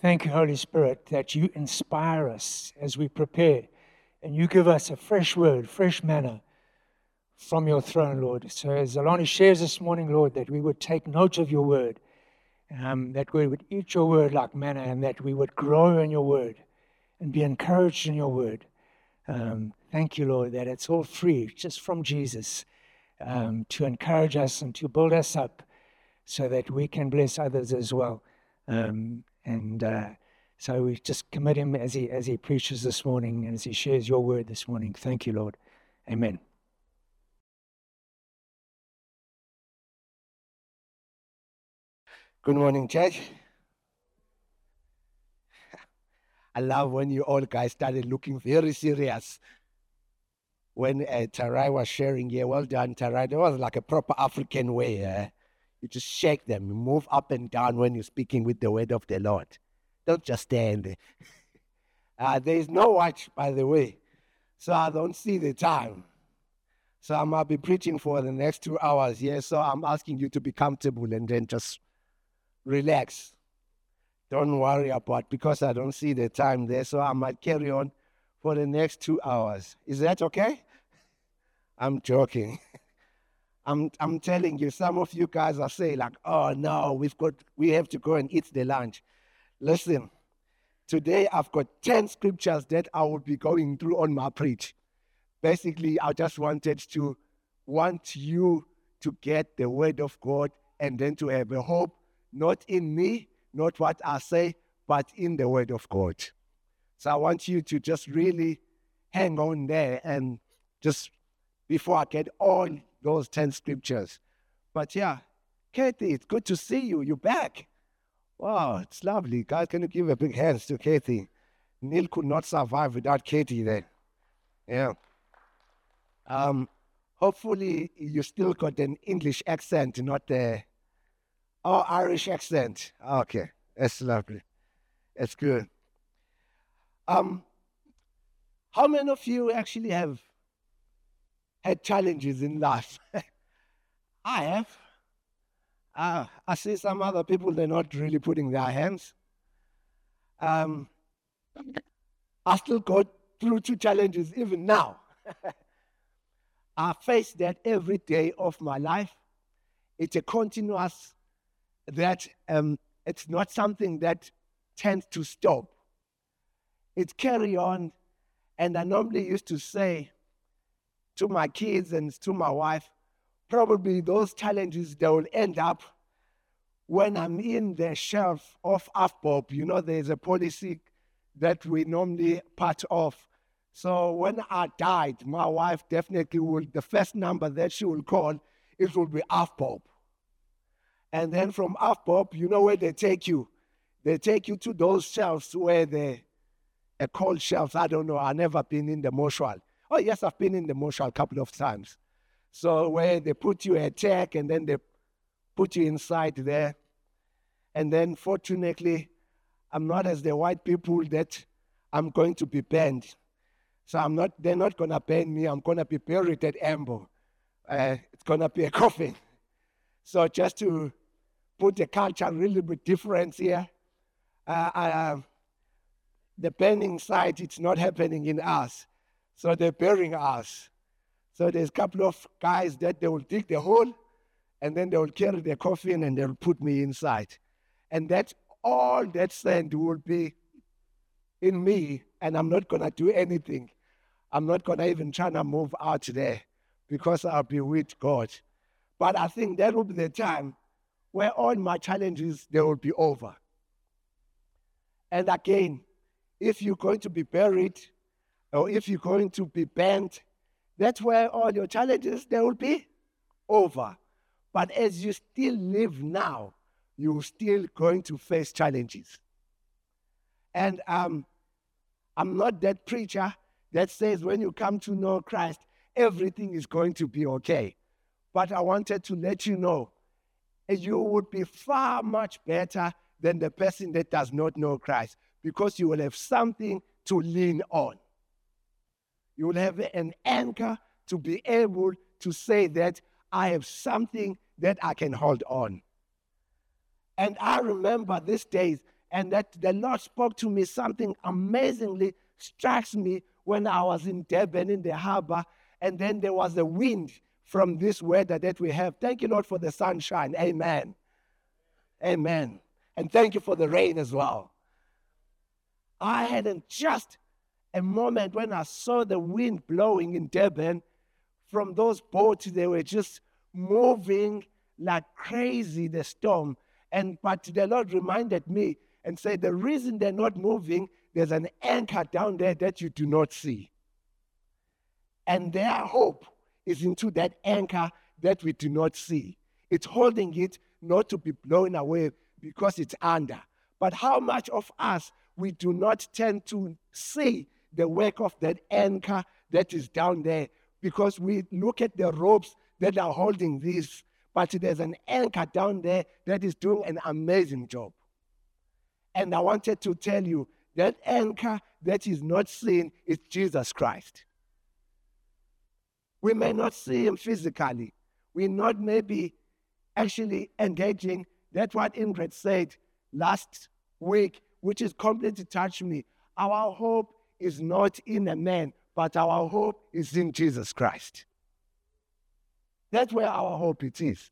Thank you, Holy Spirit, that you inspire us as we prepare and you give us a fresh word, fresh manna from your throne, Lord. So as Zolani shares this morning, Lord, that we would take note of your word, um, that we would eat your word like manna, and that we would grow in your word and be encouraged in your word. Um, thank you, Lord, that it's all free, just from Jesus, um, to encourage us and to build us up so that we can bless others as well. Um, and uh, so we just commit him as he, as he preaches this morning and as he shares your word this morning. Thank you, Lord. Amen. Good morning, church. I love when you all guys started looking very serious. When uh, Tarai was sharing, yeah, well done, Tarai. That was like a proper African way. Eh? You just shake them, you move up and down when you're speaking with the word of the Lord. Don't just stand. uh, there is no watch, by the way, so I don't see the time. So I might be preaching for the next two hours, yeah. So I'm asking you to be comfortable and then just relax. Don't worry about because I don't see the time there. So I might carry on for the next two hours. Is that okay? I'm joking. I'm I'm telling you, some of you guys are saying like, oh no, we've got we have to go and eat the lunch. Listen, today I've got 10 scriptures that I will be going through on my preach. Basically, I just wanted to want you to get the word of God and then to have a hope not in me, not what I say, but in the Word of God. So I want you to just really hang on there and just before I get all those 10 scriptures. But yeah, Kathy, it's good to see you. You're back. Wow, it's lovely. Guys, can you give a big hand to Kathy? Neil could not survive without Katie there. Yeah. Um, hopefully you still got an English accent, not the Oh, Irish accent. Okay, that's lovely. That's good. Um, how many of you actually have had challenges in life? I have. Uh, I see some other people, they're not really putting their hands. Um, I still go through two challenges even now. I face that every day of my life. It's a continuous that um, it's not something that tends to stop. It carry on. And I normally used to say to my kids and to my wife, probably those challenges they will end up when I'm in the shelf of AVBOB. You know, there's a policy that we normally part of. So when I died, my wife definitely will, the first number that she will call, it will be AVBOB. And then from AVBOB, you know where they take you? They take you to those shelves where the are called shelves. I don't know. I've never been in the mortuary. Oh, yes, I've been in the mortuary a couple of times. So where they put you a tag and then they put you inside there. And then fortunately, I'm not as the white people that I'm going to be burned. So I'm not, they're not going to burn me. I'm going to be buried at Ambo. Uh, it's going to be a coffin. So just to put the culture a little bit different here. Uh, uh, the burning side, it's not happening in us. So they're burying us. So there's a couple of guys that they will dig the hole and then they will carry the coffin and they'll put me inside. And that all that sand will be in me, and I'm not gonna do anything. I'm not gonna even try to move out there because I'll be with God. But I think that will be the time where all my challenges they will be over. And again, if you're going to be buried or if you're going to be bent, that's where all your challenges they will be over. But as you still live now, you're still going to face challenges. And um, I'm not that preacher that says when you come to know Christ, everything is going to be okay. But I wanted to let you know you would be far much better than the person that does not know Christ because you will have something to lean on. You will have an anchor to be able to say that I have something that I can hold on. And I remember these days and that the Lord spoke to me something amazingly strikes me when I was in Durban in the harbor, and then there was a wind from this weather that we have. Thank you, Lord, for the sunshine. Amen. Amen. And thank you for the rain as well. I hadn't just a moment when I saw the wind blowing in Durban from those boats. They were just moving like crazy, the storm. And but the Lord reminded me and said, The reason they're not moving, there's an anchor down there that you do not see. And their hope is into that anchor that we do not see. It's holding it not to be blown away because it's under. But how much of us we do not tend to see the work of that anchor that is down there because we look at the ropes that are holding this, but there's an anchor down there that is doing an amazing job. And I wanted to tell you that anchor that is not seen is Jesus Christ. We may not see him physically. We're not maybe actually engaging. That's what Ingrid said last week, which is completely touched me. Our hope is not in a man, but our hope is in Jesus Christ. That's where our hope it is.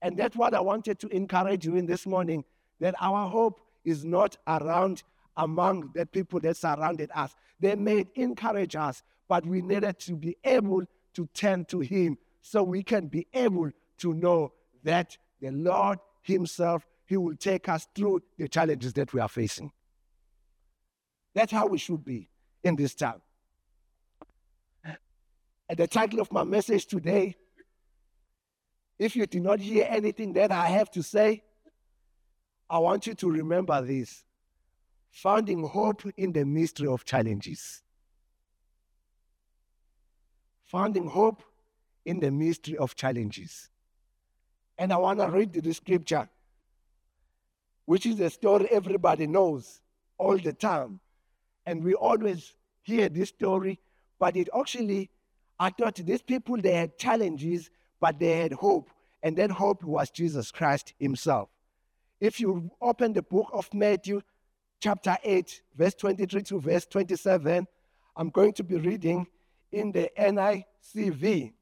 And that's what I wanted to encourage you in this morning that our hope is not around among the people that surrounded us. They may encourage us, but we needed to be able to turn to Him so we can be able to know that the Lord Himself, He will take us through the challenges that we are facing. That's how we should be in this time. And the title of my message today, if you did not hear anything that I have to say, I want you to remember this finding hope in the mystery of challenges. Finding hope in the mystery of challenges. And I want to read the scripture, which is a story everybody knows all the time. And we always hear this story, but it actually, I thought these people, they had challenges, but they had hope. And that hope was Jesus Christ Himself. If you open the book of Matthew, chapter 8, verse 23 to verse 27, I'm going to be reading in the NICV.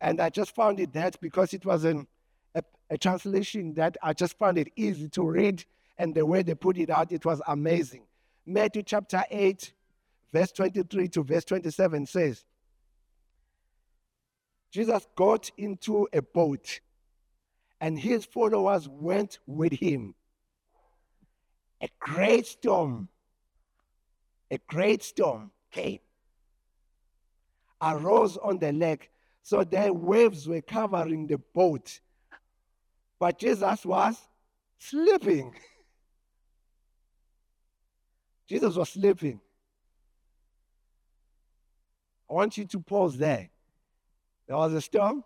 And I just found it that because it was an, a, a translation that I just found it easy to read, and the way they put it out, it was amazing. Matthew chapter 8, verse 23 to verse 27 says, Jesus got into a boat and his followers went with him. A great storm, a great storm came, arose on the lake, so that waves were covering the boat. But Jesus was sleeping. Jesus was sleeping. I want you to pause there. There was a storm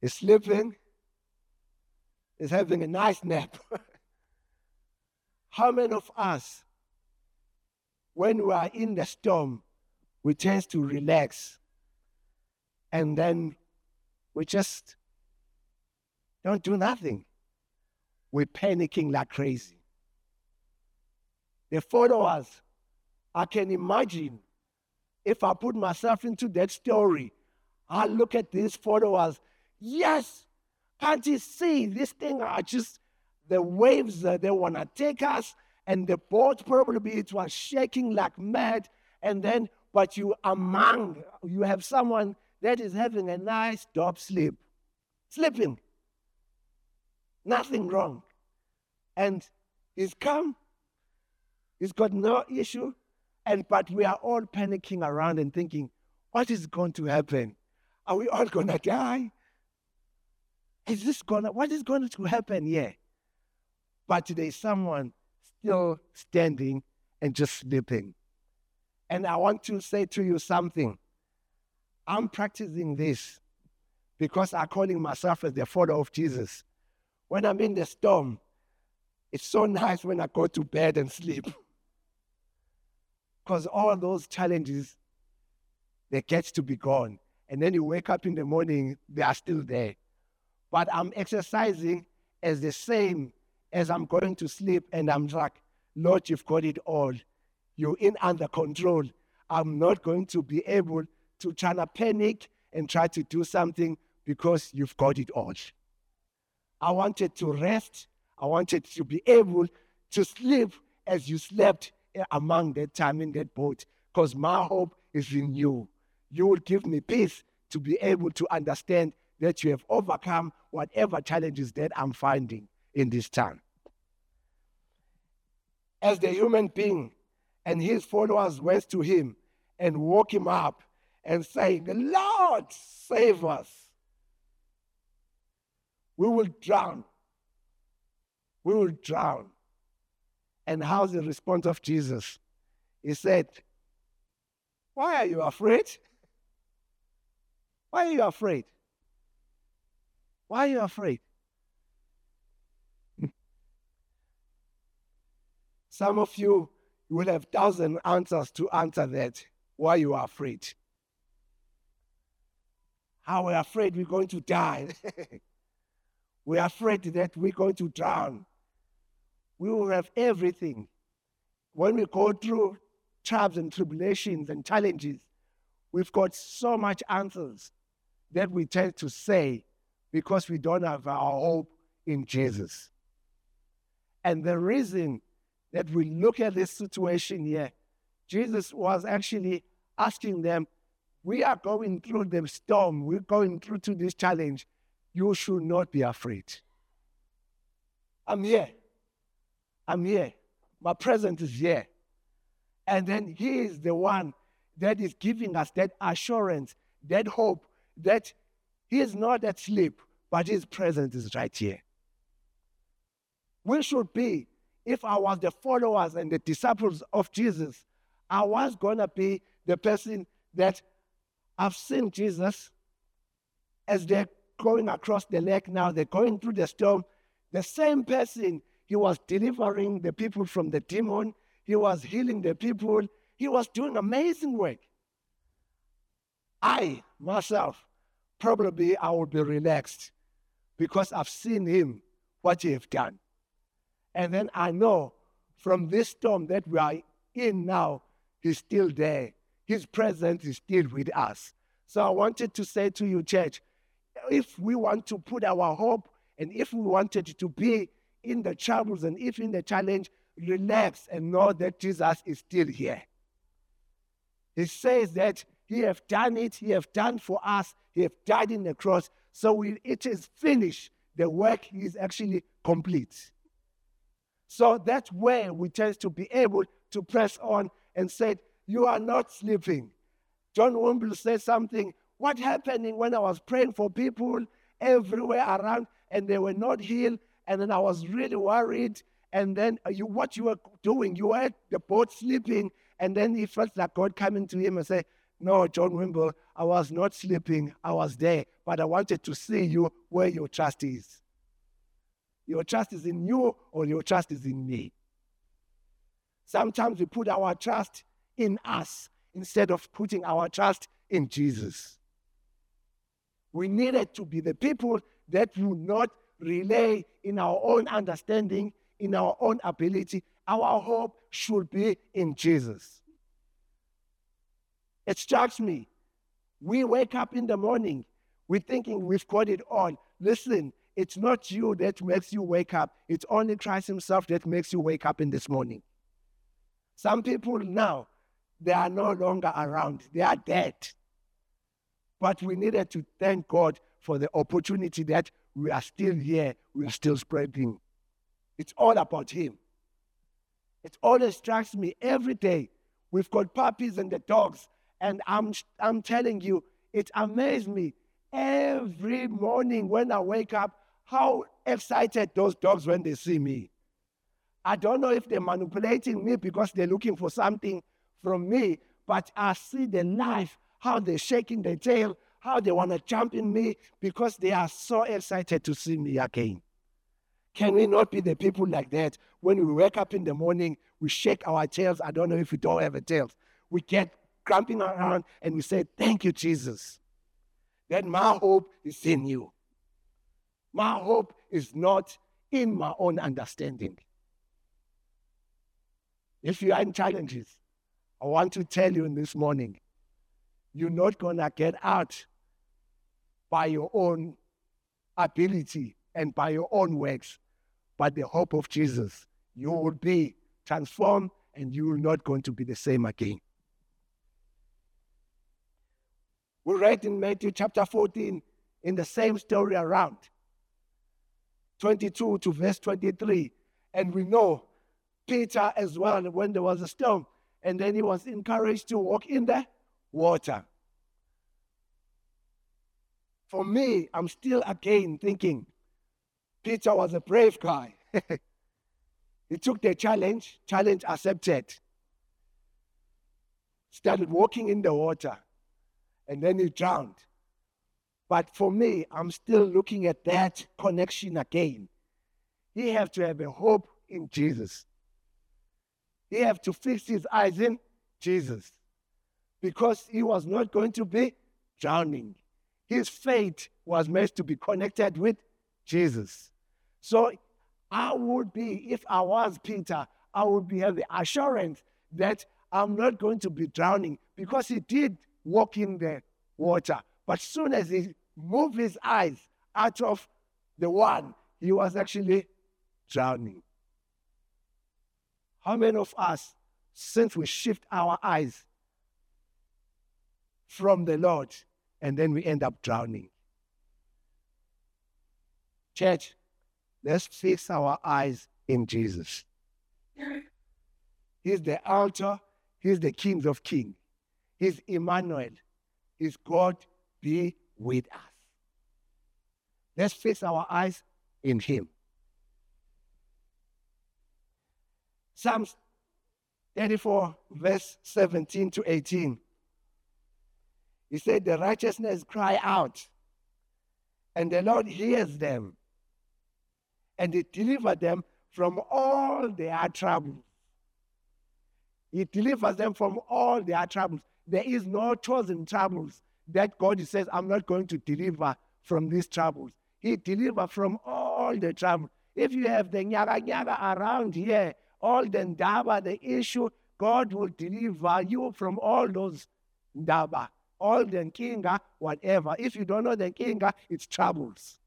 He's sleeping, He's having a nice nap. How many of us, when we are in the storm, we tend to relax and then we just don't do nothing? We're panicking like crazy. The followers, I can imagine if I put myself into that story, I look at these followers Yes. Can't you see this thing are just the waves that they want to take us and the boat probably it was shaking like mad and then but you among you have someone that is having a nice dope sleep sleeping nothing wrong and he's come he's got no issue and but we are all panicking around and thinking what is going to happen are we all going to die is this gonna, what is going to happen here? But there's someone still standing and just sleeping. And I want to say to you something. I'm practicing this because I'm calling myself as the follower of Jesus. When I'm in the storm, it's so nice when I go to bed and sleep. Because all those challenges, they get to be gone. And then you wake up in the morning, they are still there but I'm exercising as the same as I'm going to sleep and I'm like, Lord, you've got it all. You're in under control. I'm not going to be able to try to panic and try to do something because you've got it all. I wanted to rest. I wanted to be able to sleep as you slept among that time in that boat because my hope is in you. You will give me peace to be able to understand that you have overcome whatever challenges that I'm finding in this time. As the human being, and his followers went to him and woke him up and saying, Lord, save us. We will drown. We will drown. And how's the response of Jesus? He said, Why are you afraid? Why are you afraid? Why are you afraid? Some of you will have thousand answers to answer that. Why you are afraid? How we're afraid we're going to die. we're afraid that we're going to drown. We will have everything. When we go through trials and tribulations and challenges, we've got so much answers that we tend to say because we don't have our hope in Jesus. And the reason that we look at this situation here, Jesus was actually asking them, We are going through the storm, we're going through to this challenge. You should not be afraid. I'm here. I'm here. My presence is here. And then He is the one that is giving us that assurance, that hope, that He is not asleep, but His presence is right here. We should be, if I was the followers and the disciples of Jesus, I was going to be the person that I've seen Jesus as they're going across the lake now, they're going through the storm. The same person, he was delivering the people from the demon, he was healing the people, he was doing amazing work. I, myself, probably I would be relaxed because I've seen him, what he have done. And then I know from this storm that we are in now, he's still there. His presence is still with us. So I wanted to say to you, church, if we want to put our hope and if we wanted to be in the troubles and if in the challenge, relax and know that Jesus is still here. He says that he have done it, he have done for us, he have died in the cross. So we, it is finished. The work is actually complete. So that's where we tend to be able to press on and say, You are not sleeping. John Wimber said something. What happening when I was praying for people everywhere around and they were not healed? And then I was really worried. And then uh, you, what you were doing, you were at the boat sleeping. And then he felt like God coming to him and say, No, John Wimber, I was not sleeping. I was there. But I wanted to see you where your trust is. Your trust is in you or your trust is in me. Sometimes we put our trust in us instead of putting our trust in Jesus. We needed to be the people that will not rely in our own understanding, in our own ability. Our hope should be in Jesus. It strikes me. We wake up in the morning, we're thinking we've got it all. Listen, it's not you that makes you wake up. It's only Christ Himself that makes you wake up in this morning. Some people now, they are no longer around, they are dead. But we needed to thank God for the opportunity that we are still here, we are still spreading. It's all about Him. It always strikes me every day. We've got puppies and the dogs, and I'm, I'm telling you, it amazes me every morning when I wake up how excited those dogs when they see me. I don't know if they're manipulating me because they're looking for something from me, but I see the life, how they're shaking their tail, how they want to jump in me because they are so excited to see me again. Can we not be the people like that? When we wake up in the morning, we shake our tails. I don't know if we don't have a tail. We get cramping around and we say, Thank you, Jesus. That my hope is in you. My hope is not in my own understanding. If you are in challenges, I want to tell you this morning, you're not going to get out by your own ability and by your own works, but the hope of Jesus. You will be transformed and you are not going to be the same again. We read in Matthew chapter 14 in the same story around 22 to verse 23. And we know Peter as well when there was a storm, and then he was encouraged to walk in the water. For me, I'm still again thinking Peter was a brave guy. he took the challenge, challenge accepted. Started walking in the water, and then he drowned. But for me, I'm still looking at that connection again. He have to have a hope in Jesus. He have to fix his eyes in Jesus because he was not going to be drowning. His faith was meant to be connected with Jesus. So I would be, if I was Peter, I would be have the assurance that I'm not going to be drowning because he did walk in the water. But soon as he moved his eyes out of the one, he was actually drowning. How many of us, since we shift our eyes from the Lord, and then we end up drowning? Church, let's fix our eyes in Jesus. He's the altar, He's the King of Kings, He's Emmanuel, He's God be with us. Let's fix our eyes in Him. Psalms 34, verse 17 to 18. He said, The righteousness cry out, and the Lord hears them, and He delivers them from all their troubles. He delivers them from all their troubles. There is no chosen troubles that God says, I'm not going to deliver from these troubles. He delivers from all the troubles. If you have the nyaga nyaga around here, all the ndaba, the issue, God will deliver you from all those ndaba, all the kinga, whatever. If you don't know the kinga, it's troubles.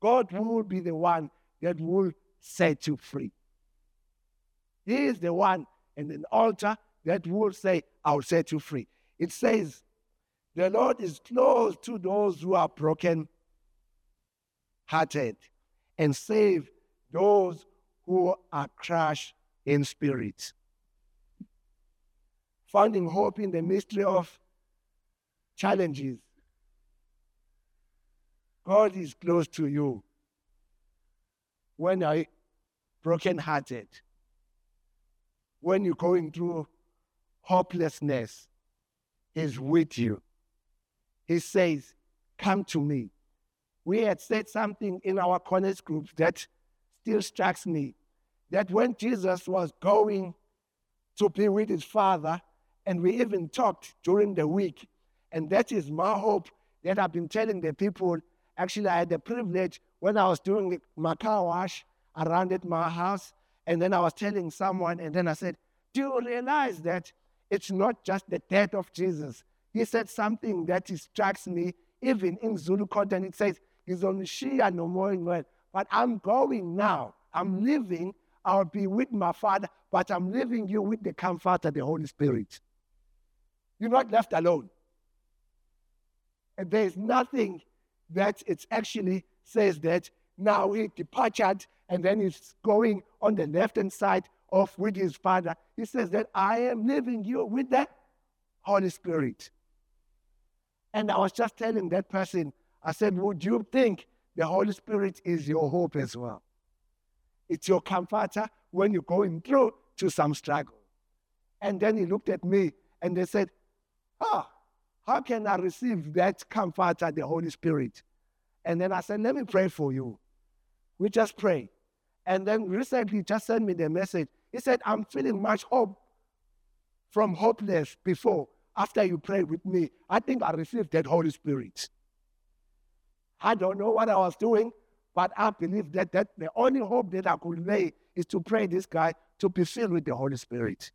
God will be the one that will set you free. He is the one and an altar that will say, I'll set you free. It says, the Lord is close to those who are broken hearted and save those who are crushed in spirit. Finding hope in the mystery of challenges. God is close to you when you're broken-hearted, when you're going through hopelessness, He's with you. He says, Come to me. We had said something in our corners group that still strikes me that when Jesus was going to be with his Father, and we even talked during the week, and that is my hope that I've been telling the people. Actually, I had the privilege when I was doing my car wash around at my house, and then I was telling someone, and then I said, Do you realize that it's not just the death of Jesus? He said something that strikes me, even in Zulu content, it says, He's on Shia no more but I'm going now. I'm leaving. I'll be with my Father, but I'm leaving you with the Comforter, the Holy Spirit. You're not left alone. And there's nothing that it actually says that now he departed and then he's going on the left hand side of with his Father. He says that I am leaving you with the Holy Spirit. And I was just telling that person, I said, Would you think the Holy Spirit is your hope as well. It's your comforter when you're going through to some struggle. And then he looked at me and they said, Ah, how can I receive that comfort at the Holy Spirit? And then I said, Let me pray for you. We just pray. And then recently just sent me the message. He said, I'm feeling much hope from hopeless before. After you prayed with me, I think I received that Holy Spirit. I don't know what I was doing, But I believe that, that the only hope that I could lay is to pray this guy to be filled with the Holy Spirit.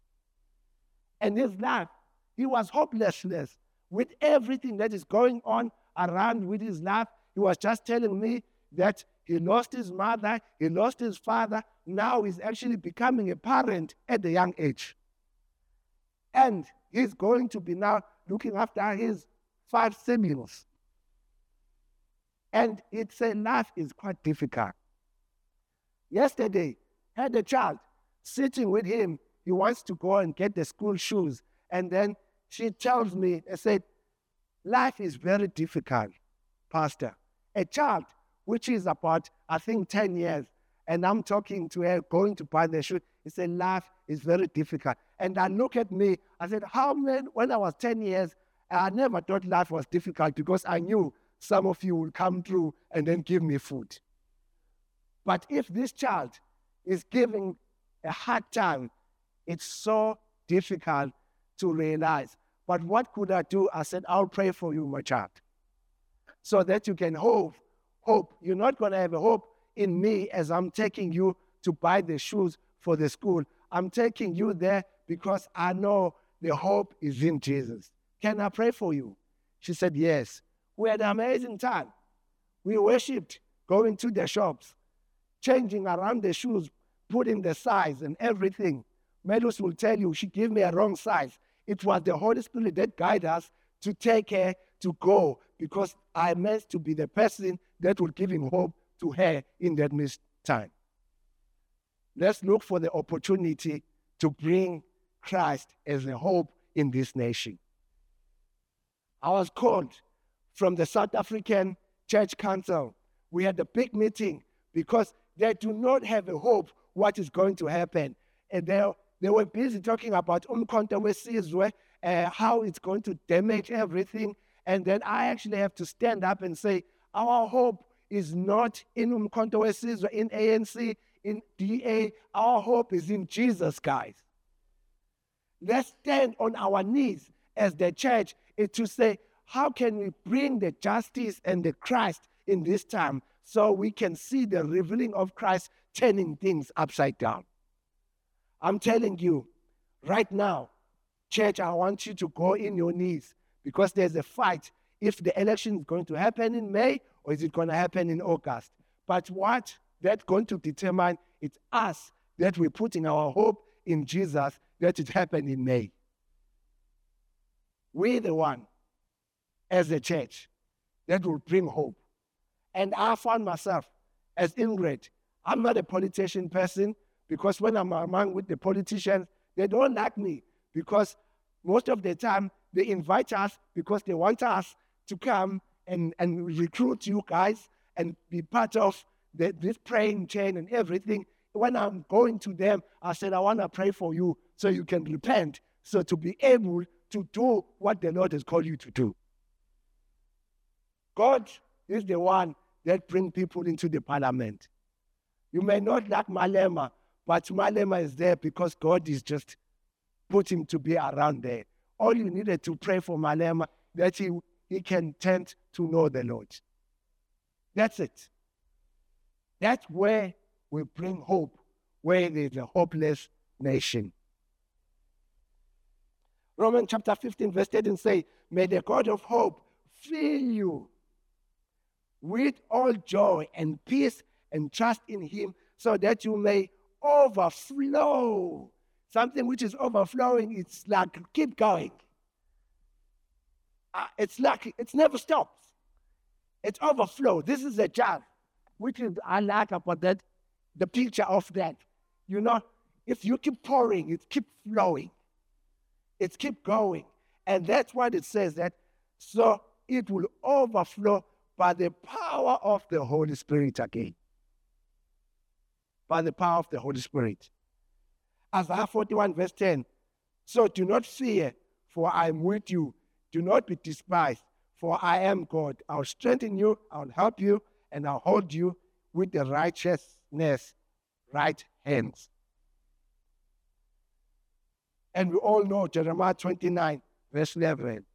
And his life, he was hopelessness with everything that is going on around with his life. He was just telling me that he lost his mother, he lost his father. Now he's actually becoming a parent at a young age. And he's going to be now looking after his five siblings. And it's a life is quite difficult. Yesterday, had a child sitting with him. He wants to go and get the school shoes. And then she tells me, I said, life is very difficult, Pastor. A child, which is about, I think, 10 years, and I'm talking to her, going to buy the shoes. He said, life is very difficult. And I look at me, I said, how many, when I was 10 years, I never thought life was difficult because I knew some of you will come through and then give me food. But if this child is giving a hard time, it's so difficult to realize. But what could I do? I said, I'll pray for you, my child, so that you can hope. Hope. You're not going to have a hope in me as I'm taking you to buy the shoes for the school. I'm taking you there because I know the hope is in Jesus. Can I pray for you? She said, Yes. We had an amazing time. We worshipped, going to the shops, changing around the shoes, putting the size and everything. Melus will tell you she gave me a wrong size. It was the Holy Spirit that guided us to take her to go because I meant to be the person that would give him hope to her in that time. Let's look for the opportunity to bring Christ as a hope in this nation. I was called from the South African Church Council. We had a big meeting because they do not have a hope what is going to happen. And they, they were busy talking about umkhonto wesizwe, uh, how it's going to damage everything. And then I actually have to stand up and say, our hope is not in umkhonto wesizwe, in ANC, in DA. Our hope is in Jesus, guys. Let's stand on our knees as the church to say, how can we bring the justice and the Christ in this time so we can see the revealing of Christ turning things upside down? I'm telling you, right now, church, I want you to go in your knees because there's a fight if the election is going to happen in May or is it going to happen in August. But what that's going to determine it's us that we're putting our hope in Jesus that it happened in May. We're the one as a church that will bring hope. And I found myself as Ingrid. I'm not a politician person because when I'm among with the politicians, they don't like me because most of the time they invite us because they want us to come and, and recruit you guys and be part of the, this praying chain and everything. When I'm going to them, I said, I want to pray for you so you can repent, so to be able to do what the Lord has called you to do. God is the one that brings people into the parliament. You may not like Malema, but Malema is there because God is just put him to be around there. All you needed to pray for Malema that he, he can tend to know the Lord. That's it. That's where we bring hope, where there's a hopeless nation. Romans chapter 15, verse 13 say, May the God of hope fill you with all joy and peace and trust in him so that you may overflow. Something which is overflowing, it's like keep going. Uh, it's like it never stops. It's overflow. This is a jar, which is I like about that, the picture of that. You know, if you keep pouring, it keep flowing. It's keep going. And that's what it says that so it will overflow by the power of the Holy Spirit again. By the power of the Holy Spirit. Isaiah 41, verse 10. So do not fear, for I am with you. Do not be despised, for I am God. I'll strengthen you, I'll help you, and I'll hold you with the righteousness right hands. And we all know Jeremiah 29, verse 11.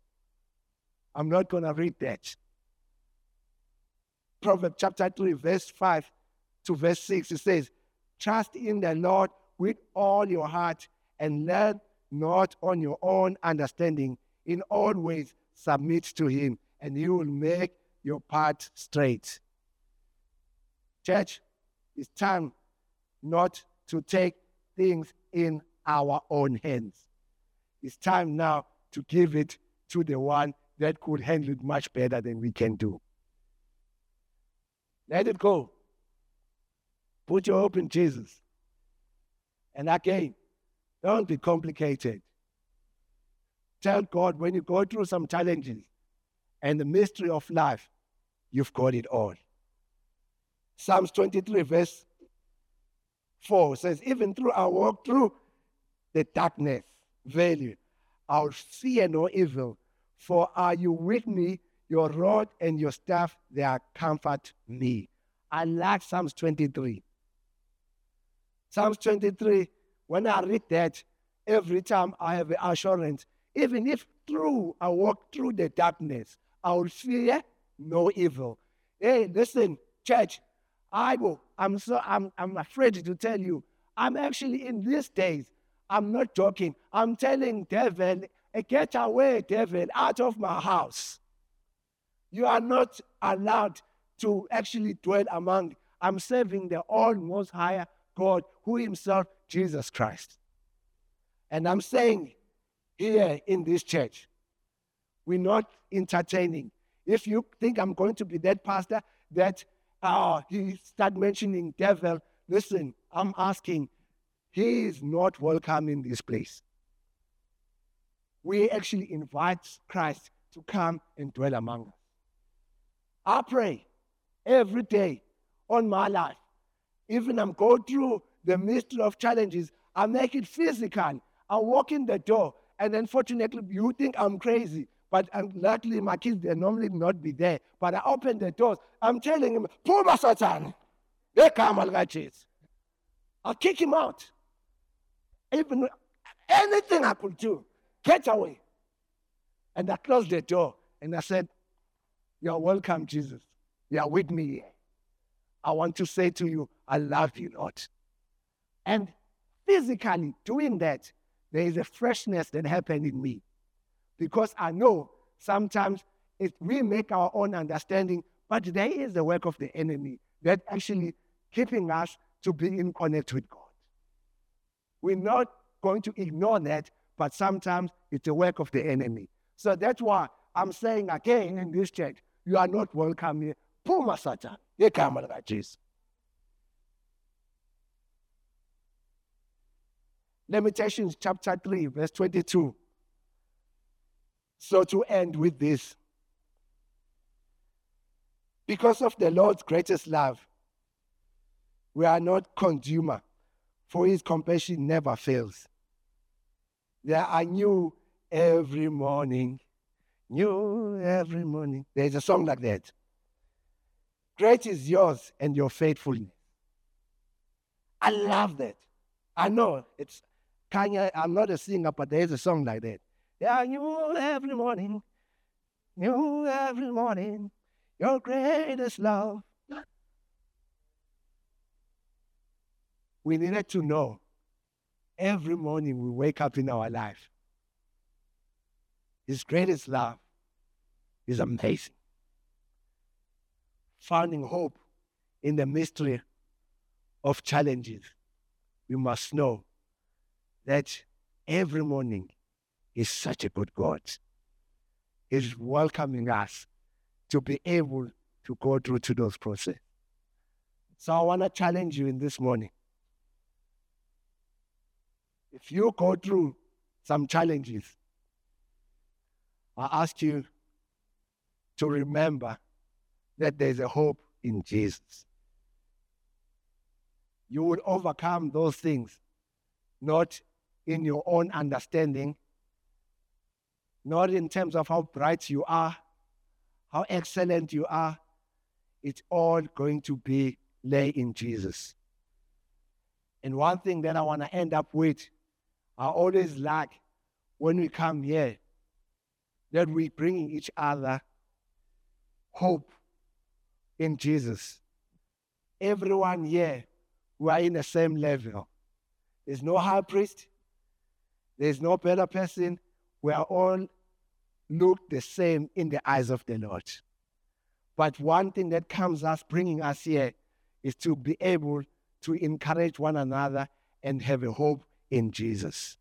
I'm not going to read that. Proverbs chapter 3, verse 5 to verse 6. It says, Trust in the Lord with all your heart and learn not on your own understanding. In all ways, submit to Him, and He will make your path straight. Church, it's time not to take things in our own hands. It's time now to give it to the one that could handle it much better than we can do. Let it go. Put your hope in Jesus. And again, don't be complicated. Tell God when you go through some challenges and the mystery of life, you've got it all. Psalms 23, verse 4 says, Even through I walk through the darkness valley, I'll fear no evil, for are you with me? Your rod and your staff, they are comfort me. I like Psalms 23. Psalms 23, when I read that, every time I have an assurance, even if through I walk through the darkness, I will fear no evil. Hey, listen, church, I will, I'm so I'm I'm afraid to tell you, I'm actually in these days, I'm not joking. I'm telling devil, get away, devil, out of my house. You are not allowed to actually dwell among. I'm serving the all most higher God, who Himself, Jesus Christ. And I'm saying here in this church, we're not entertaining. If you think I'm going to be that pastor that uh, he start mentioning devil, listen, I'm asking, he is not welcome in this place. We actually invite Christ to come and dwell among us. I pray every day on my life even I'm going through the midst of challenges, I make it physical. I walk in the door, and unfortunately, you think I'm crazy. But luckily, my kids, they normally not be there. But I open the doors. I'm telling him, Puma Satan. They come, I'll I'll kick him out. Even anything I could do, get away. And I closed the door and I said, You're welcome, Jesus. You're with me. I want to say to you, I love you, Lord. And physically doing that, there is a freshness that happened in me. Because I know sometimes it, we make our own understanding, but there is the work of the enemy that actually keeping us to be in connect with God. We're not going to ignore that, but sometimes it's the work of the enemy. So that's why I'm saying again in this church, you are not welcome here. Puma Satan ah, igama likajesu. Lamentations chapter 3 verse 22 so to end with this because of the lord's greatest love we are not consumer for his compassion never fails. There are new every morning new every morning. There's a song like that Great is yours and your faithfulness. I love that. I know it's Kanye, I'm not a singer, but there's a song like that. Yeah, you every morning, you every morning, your greatest love. We needed to know every morning we wake up in our life. His greatest love is amazing finding hope in the mystery of challenges, we must know that every morning is such a good God. He's welcoming us to be able to go through to those processes. So I want to challenge you in this morning. If you go through some challenges, I ask you to remember that there's a hope in Jesus. You will overcome those things, not in your own understanding, not in terms of how bright you are, how excellent you are. It's all going to be lay in Jesus. And one thing that I want to end up with, I always like when we come here that we bring each other hope in Jesus. Everyone here, we are in the same level. There's no high priest, there's no better person. We are all look the same in the eyes of the Lord. But one thing that comes us, bringing us here, is to be able to encourage one another and have a hope in Jesus.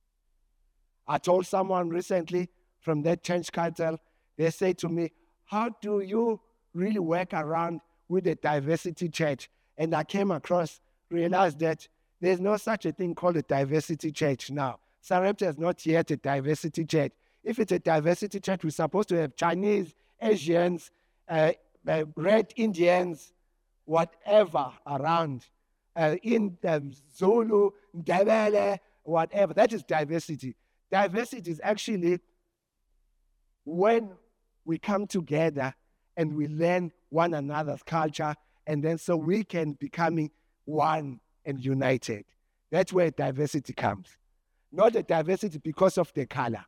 I told someone recently from that church cartel, they say to me, How do you really work around with the diversity church? And I came across, realized that there's no such a thing called a diversity church now. Sarepta is not yet a diversity church. If it's a diversity church, we're supposed to have Chinese, Asians, uh, uh, red Indians, whatever around. Uh, in um, Zulu, Ndebele, whatever. That is diversity. Diversity is actually when we come together and we learn one another's culture, and then so we can becoming one and united. That's where diversity comes. Not the diversity because of the color.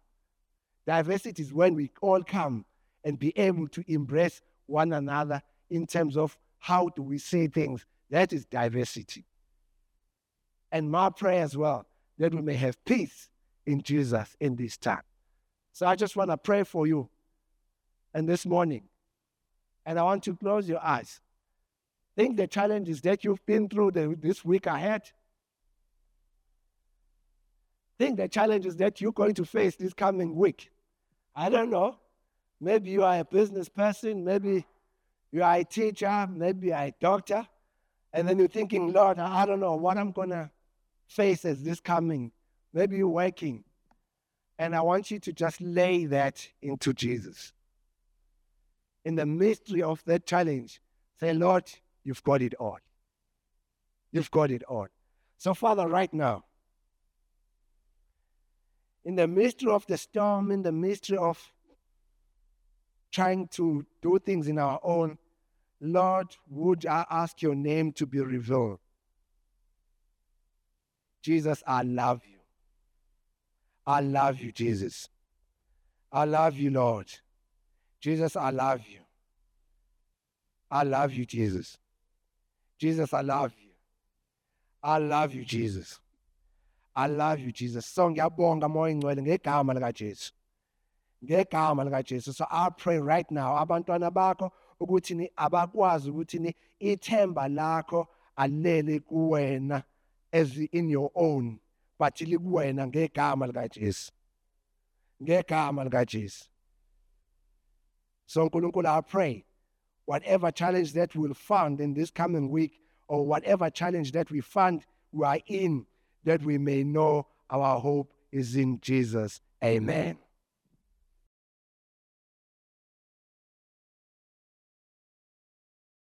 Diversity is when we all come and be able to embrace one another in terms of how do we say things. That is diversity. And my prayer as well, that we may have peace in Jesus in this time. So I just want to pray for you and this morning. And I want to close your eyes. Think the challenges that you've been through the, this week ahead. Think the challenges that you're going to face this coming week. I don't know. Maybe you are a business person, maybe you are a teacher, maybe a doctor, and then you're thinking, Lord, I don't know what I'm going to face as this coming. Maybe you're working. And I want you to just lay that into Jesus. In the mystery of that challenge, say, Lord, you've got it all. You've got it all. So, Father, right now, in the mystery of the storm, in the mystery of trying to do things in our own, Lord, would I ask your name to be revealed? Jesus, I love you. I love you, Jesus. I love you, Lord. Jesus, I love you. I love you, Jesus. Jesus, I love you. I love you, Jesus. I love you, Jesus. So ngiyabonga moya ingcwele ngegama likaJesu. Ngegama likaJesu. So I pray right now abantwana bakho ukuthi ni abakwazi ukuthi ni ithemba lakho alele kuwena as in your own but likuwena ngegama likaJesu. Ngegama likaJesu. So nkulunkulu I pray whatever challenge that we'll find in this coming week or whatever challenge that we find we are in that we may know our hope is in Jesus. Amen.